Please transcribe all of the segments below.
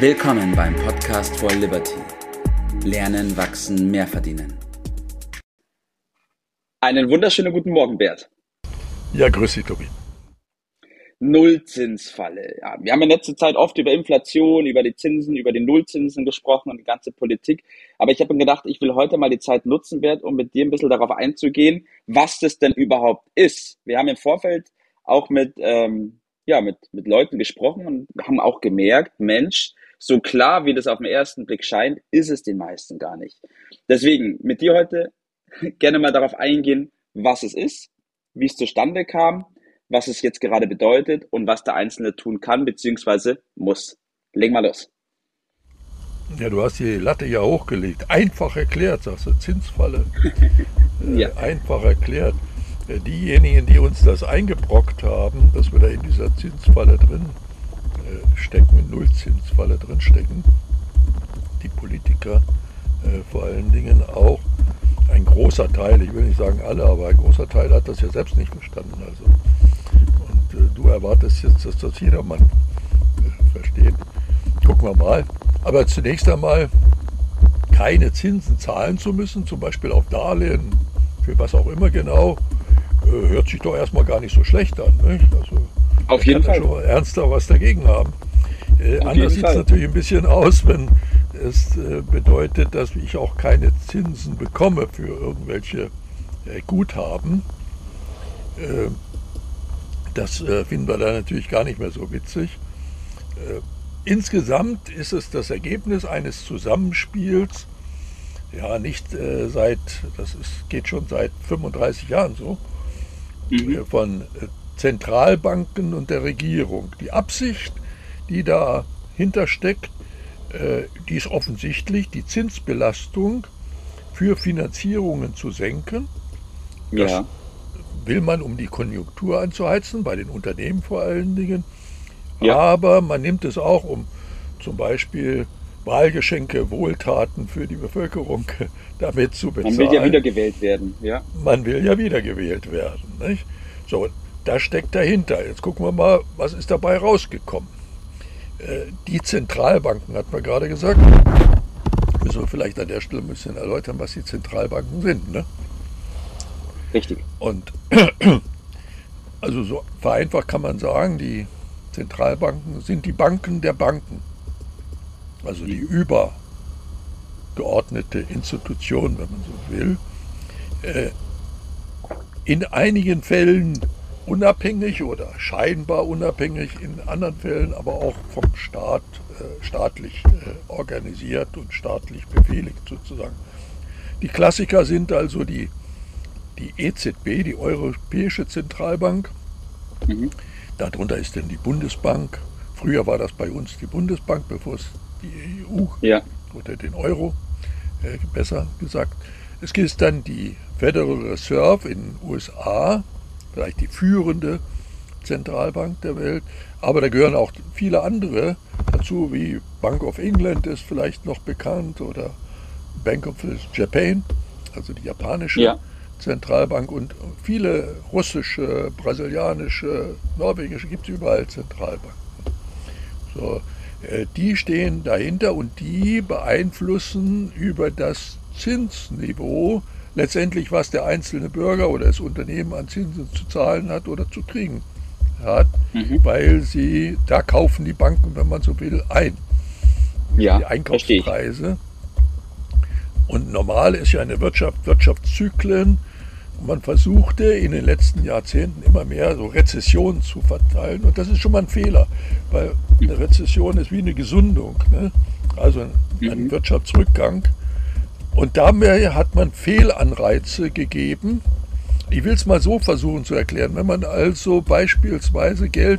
Willkommen beim Podcast for Liberty. Lernen, wachsen, mehr verdienen. Einen wunderschönen guten Morgen, Bert. Ja, grüß dich, Tobi. Nullzinsfalle. Ja, wir haben in letzter Zeit oft über Inflation, über die Zinsen, über die Nullzinsen gesprochen und die ganze Politik. Aber ich habe mir gedacht, ich will heute mal die Zeit nutzen, Bert, um mit dir ein bisschen darauf einzugehen, was das denn überhaupt ist. Wir haben im Vorfeld auch mit, ähm, ja, mit, mit Leuten gesprochen und haben auch gemerkt, Mensch, so klar wie das auf den ersten Blick scheint, ist es den meisten gar nicht. Deswegen mit dir heute gerne mal darauf eingehen, was es ist, wie es zustande kam, was es jetzt gerade bedeutet und was der Einzelne tun kann bzw. muss. Leg mal los. Ja, du hast die Latte ja hochgelegt. Einfach erklärt, sagst du, Zinsfalle. ja. Äh, einfach erklärt. Äh, diejenigen, die uns das eingebrockt haben, dass wir da in dieser Zinsfalle drin äh, stecken, Nullzinsfalle drin stecken, die Politiker vor allen Dingen auch, ein großer Teil, ich will nicht sagen alle, aber ein großer Teil hat das ja selbst nicht verstanden. Also. Und äh, du erwartest jetzt, dass das jedermann äh, versteht. Gucken wir mal. Aber zunächst einmal keine Zinsen zahlen zu müssen, zum Beispiel auf Darlehen, für was auch immer genau, äh, hört sich doch erstmal gar nicht so schlecht an. Nicht? Also, auf jeden Fall. schon ernster was dagegen haben. Äh, anders sieht es natürlich ein bisschen aus, wenn es äh, bedeutet, dass ich auch keine Zinsen bekomme für irgendwelche äh, Guthaben. Ähm, das äh, finden wir da natürlich gar nicht mehr so witzig. Insgesamt ist es das Ergebnis eines Zusammenspiels, ja nicht seit, das ist, geht schon seit 35 Jahren so, mhm. von Zentralbanken und der Regierung. Die Absicht, die dahinter steckt, äh, die ist offensichtlich, die Zinsbelastung für Finanzierungen zu senken. Das ja. will man, um die Konjunktur anzuheizen, bei den Unternehmen vor allen Dingen. Ja. Aber man nimmt es auch, um zum Beispiel Wahlgeschenke, Wohltaten für die Bevölkerung damit zu bezahlen. Man will ja wiedergewählt werden, ja. Man will ja wiedergewählt werden. Nicht? So, das steckt dahinter. Jetzt gucken wir mal, was ist dabei rausgekommen. Äh, die Zentralbanken, hat man gerade gesagt. Müssen wir vielleicht an der Stelle ein bisschen erläutern, was die Zentralbanken sind. Ne? Richtig. Und also so vereinfacht kann man sagen, die Zentralbanken sind die Banken der Banken. Also die übergeordnete Institution, wenn man so will. Äh, in einigen Fällen unabhängig oder scheinbar unabhängig, in anderen Fällen aber auch vom Staat äh, staatlich äh, organisiert und staatlich befehligt sozusagen. Die Klassiker sind also die, die EZB, die Europäische Zentralbank. Mhm. Darunter ist dann die Bundesbank. Früher war das bei uns die Bundesbank, bevor es die EU ja. oder den Euro, äh, besser gesagt. Es gibt dann die Federal Reserve in den USA, vielleicht die führende Zentralbank der Welt. Aber da gehören auch viele andere dazu, wie Bank of England ist vielleicht noch bekannt oder Bank of Japan, also die japanische ja. Zentralbank und viele russische, brasilianische, norwegische, gibt es überall Zentralbanken. So, äh, die stehen dahinter und die beeinflussen über das Zinsniveau letztendlich, was der einzelne Bürger oder das Unternehmen an Zinsen zu zahlen hat oder zu kriegen hat, mhm. weil sie, da kaufen die Banken, wenn man so will, ein. Ja, die Einkaufspreise. Und normal ist ja eine Wirtschaft, Wirtschaftszyklen. Und man versuchte in den letzten Jahrzehnten immer mehr so Rezessionen zu verteilen. Und das ist schon mal ein Fehler, weil eine Rezession ist wie eine Gesundung. Ne? Also ein, ein mhm. Wirtschaftsrückgang und dabei hat man Fehlanreize gegeben. Ich will es mal so versuchen zu erklären. Wenn man also beispielsweise Geld,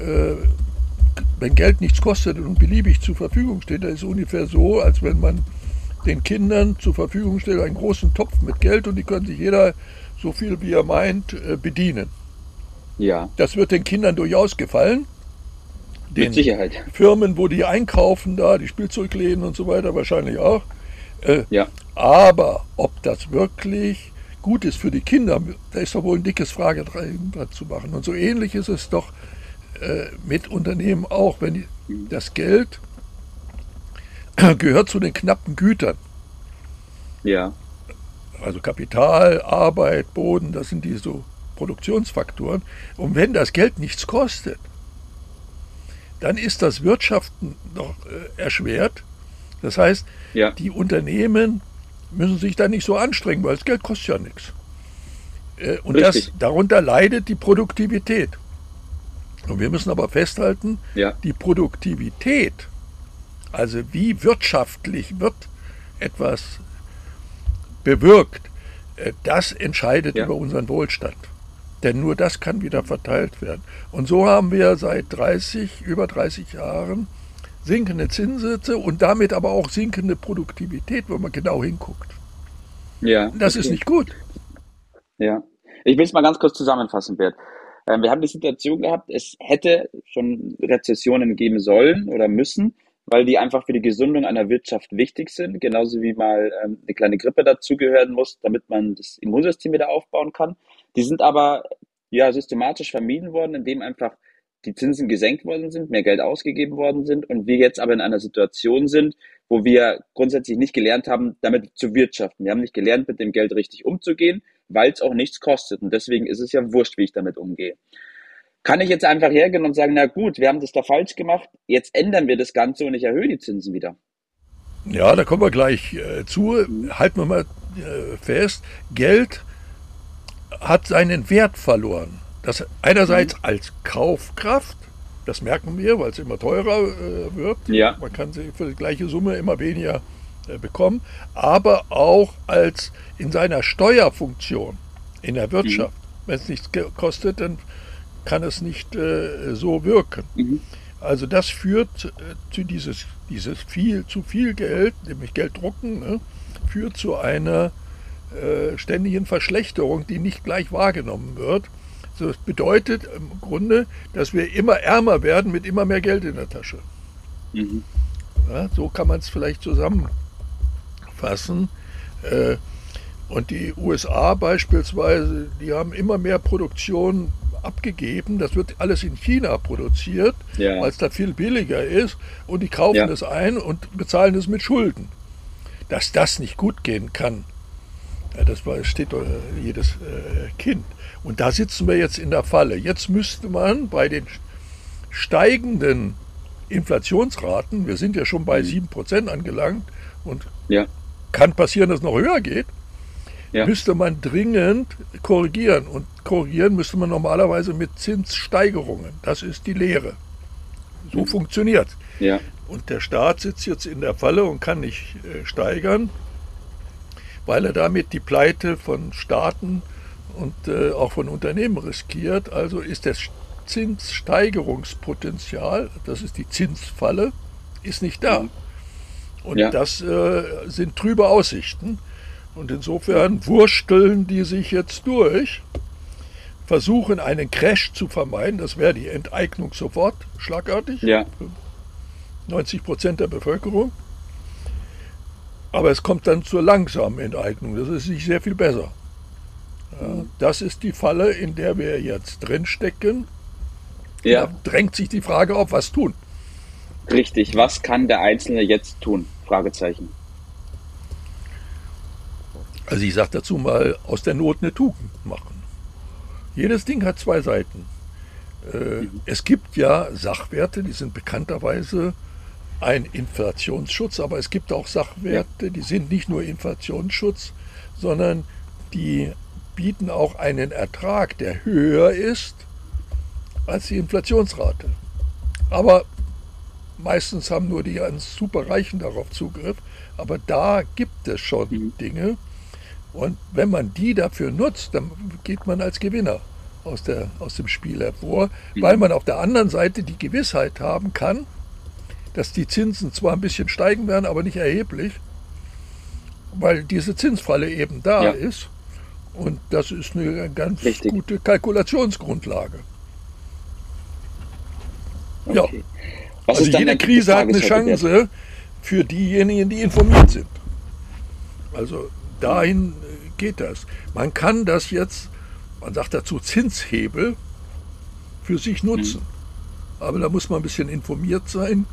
äh, wenn Geld nichts kostet und beliebig zur Verfügung steht, dann ist es ungefähr so, als wenn man den Kindern zur Verfügung stellt einen großen Topf mit Geld und die können sich jeder so viel wie er meint äh, bedienen. Ja. Das wird den Kindern durchaus gefallen. Den mit Sicherheit. Firmen, wo die einkaufen, da die Spielzeugläden und so weiter, wahrscheinlich auch. Äh, ja. Aber ob das wirklich gut ist für die Kinder, da ist doch wohl ein dickes Fragezeichen zu machen. Und so ähnlich ist es doch äh, mit Unternehmen auch. Wenn die, das Geld gehört zu den knappen Gütern. Ja. Also Kapital, Arbeit, Boden, das sind die so Produktionsfaktoren. Und wenn das Geld nichts kostet, dann ist das Wirtschaften noch äh, erschwert. Das heißt, ja. die Unternehmen müssen sich da nicht so anstrengen, weil das Geld kostet ja nichts. Äh, und das, darunter leidet die Produktivität. Und wir müssen aber festhalten, ja. die Produktivität, also wie wirtschaftlich wird etwas bewirkt, äh, das entscheidet ja. über unseren Wohlstand. Denn nur das kann wieder verteilt werden. Und so haben wir seit 30, über 30 Jahren sinkende Zinssätze und damit aber auch sinkende Produktivität, wenn man genau hinguckt. Ja. Das okay. ist nicht gut. Ja. Ich will es mal ganz kurz zusammenfassen, Bert. Ähm, wir haben die Situation gehabt, es hätte schon Rezessionen geben sollen oder müssen, weil die einfach für die Gesundung einer Wirtschaft wichtig sind, genauso wie mal ähm, eine kleine Grippe dazugehören muss, damit man das Immunsystem wieder aufbauen kann. Die sind aber ja systematisch vermieden worden, indem einfach die Zinsen gesenkt worden sind, mehr Geld ausgegeben worden sind und wir jetzt aber in einer Situation sind, wo wir grundsätzlich nicht gelernt haben, damit zu wirtschaften. Wir haben nicht gelernt, mit dem Geld richtig umzugehen, weil es auch nichts kostet. Und deswegen ist es ja wurscht, wie ich damit umgehe. Kann ich jetzt einfach hergehen und sagen, na gut, wir haben das da falsch gemacht, jetzt ändern wir das Ganze und ich erhöhe die Zinsen wieder? Ja, da kommen wir gleich äh, zu. Halten wir mal äh, fest, Geld hat seinen Wert verloren. Das einerseits als Kaufkraft, das merken wir, weil es immer teurer äh, wird. Ja. Man kann sie für die gleiche Summe immer weniger äh, bekommen, aber auch als in seiner Steuerfunktion in der Wirtschaft. Mhm. Wenn es nichts kostet, dann kann es nicht äh, so wirken. Mhm. Also das führt äh, zu dieses, dieses viel, zu viel Geld, nämlich Geld drucken, ne, führt zu einer äh, ständigen Verschlechterung, die nicht gleich wahrgenommen wird. Das bedeutet im Grunde, dass wir immer ärmer werden mit immer mehr Geld in der Tasche. Mhm. Ja, so kann man es vielleicht zusammenfassen. Äh, und die USA beispielsweise, die haben immer mehr Produktion abgegeben. Das wird alles in China produziert, ja. weil es da viel billiger ist. Und die kaufen ja. es ein und bezahlen es mit Schulden. Dass das nicht gut gehen kann, ja, das steht doch jedes äh, Kind. Und da sitzen wir jetzt in der Falle. Jetzt müsste man bei den steigenden Inflationsraten, wir sind ja schon bei 7% mhm. angelangt und ja. kann passieren, dass es noch höher geht, ja. müsste man dringend korrigieren. Und korrigieren müsste man normalerweise mit Zinssteigerungen. Das ist die Lehre. So mhm. funktioniert ja. Und der Staat sitzt jetzt in der Falle und kann nicht äh, steigern, weil er damit die Pleite von Staaten und äh, auch von Unternehmen riskiert. Also ist das Zinssteigerungspotenzial, das ist die Zinsfalle, ist nicht da. Mhm. Und ja. das äh, sind trübe Aussichten. Und insofern wursteln die sich jetzt durch, versuchen einen Crash zu vermeiden, das wäre die Enteignung sofort, schlagartig, ja. 90 Prozent der Bevölkerung. Aber es kommt dann zur langsamen Enteignung, das ist nicht sehr viel besser. Ja, das ist die Falle, in der wir jetzt drinstecken. Ja. Da drängt sich die Frage auf, was tun. Richtig, was kann der Einzelne jetzt tun? Fragezeichen. Also ich sage dazu mal, aus der Not eine Tugend machen. Jedes Ding hat zwei Seiten. Äh, es gibt ja Sachwerte, die sind bekannterweise ein Inflationsschutz, aber es gibt auch Sachwerte, die sind nicht nur Inflationsschutz, sondern die bieten auch einen Ertrag, der höher ist als die Inflationsrate. Aber meistens haben nur die ganz Superreichen darauf Zugriff. Aber da gibt es schon mhm. Dinge, und wenn man die dafür nutzt, dann geht man als Gewinner aus, der, aus dem Spiel hervor, mhm. weil man auf der anderen Seite die Gewissheit haben kann, dass die Zinsen zwar ein bisschen steigen werden, aber nicht erheblich, weil diese Zinsfalle eben da ja. ist. Und das ist eine ganz Richtig. gute Kalkulationsgrundlage. Okay. Ja. also jede Krise hat eine Chance für diejenigen, die informiert sind. Also dahin geht das. Man kann das jetzt, man sagt dazu Zinshebel, für sich nutzen. Mhm. Aber da muss man ein bisschen informiert sein,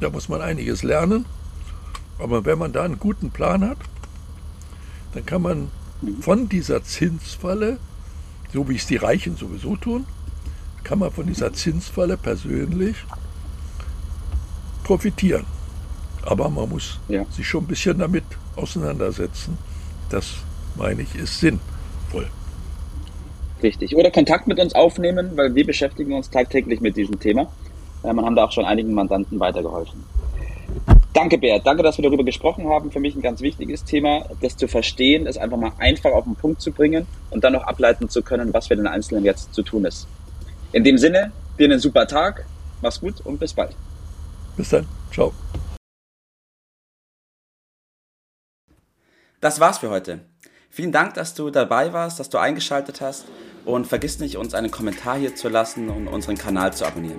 da muss man einiges lernen. Aber wenn man da einen guten Plan hat, dann kann man von dieser Zinsfalle, so wie es die Reichen sowieso tun, kann man von dieser Zinsfalle persönlich profitieren. Aber man muss ja. sich schon ein bisschen damit auseinandersetzen. Das, meine ich, ist sinnvoll. Richtig. Oder Kontakt mit uns aufnehmen, weil wir beschäftigen uns tagtäglich mit diesem Thema. Man haben da auch schon einigen Mandanten weitergeholfen. Danke, Bert. Danke, dass wir darüber gesprochen haben. Für mich ein ganz wichtiges Thema, das zu verstehen, es einfach mal einfach auf den Punkt zu bringen und dann noch ableiten zu können, was für den Einzelnen jetzt zu tun ist. In dem Sinne, dir einen super Tag, mach's gut und bis bald. Bis dann. Ciao. Das war's für heute. Vielen Dank, dass du dabei warst, dass du eingeschaltet hast und vergiss nicht, uns einen Kommentar hier zu lassen und unseren Kanal zu abonnieren.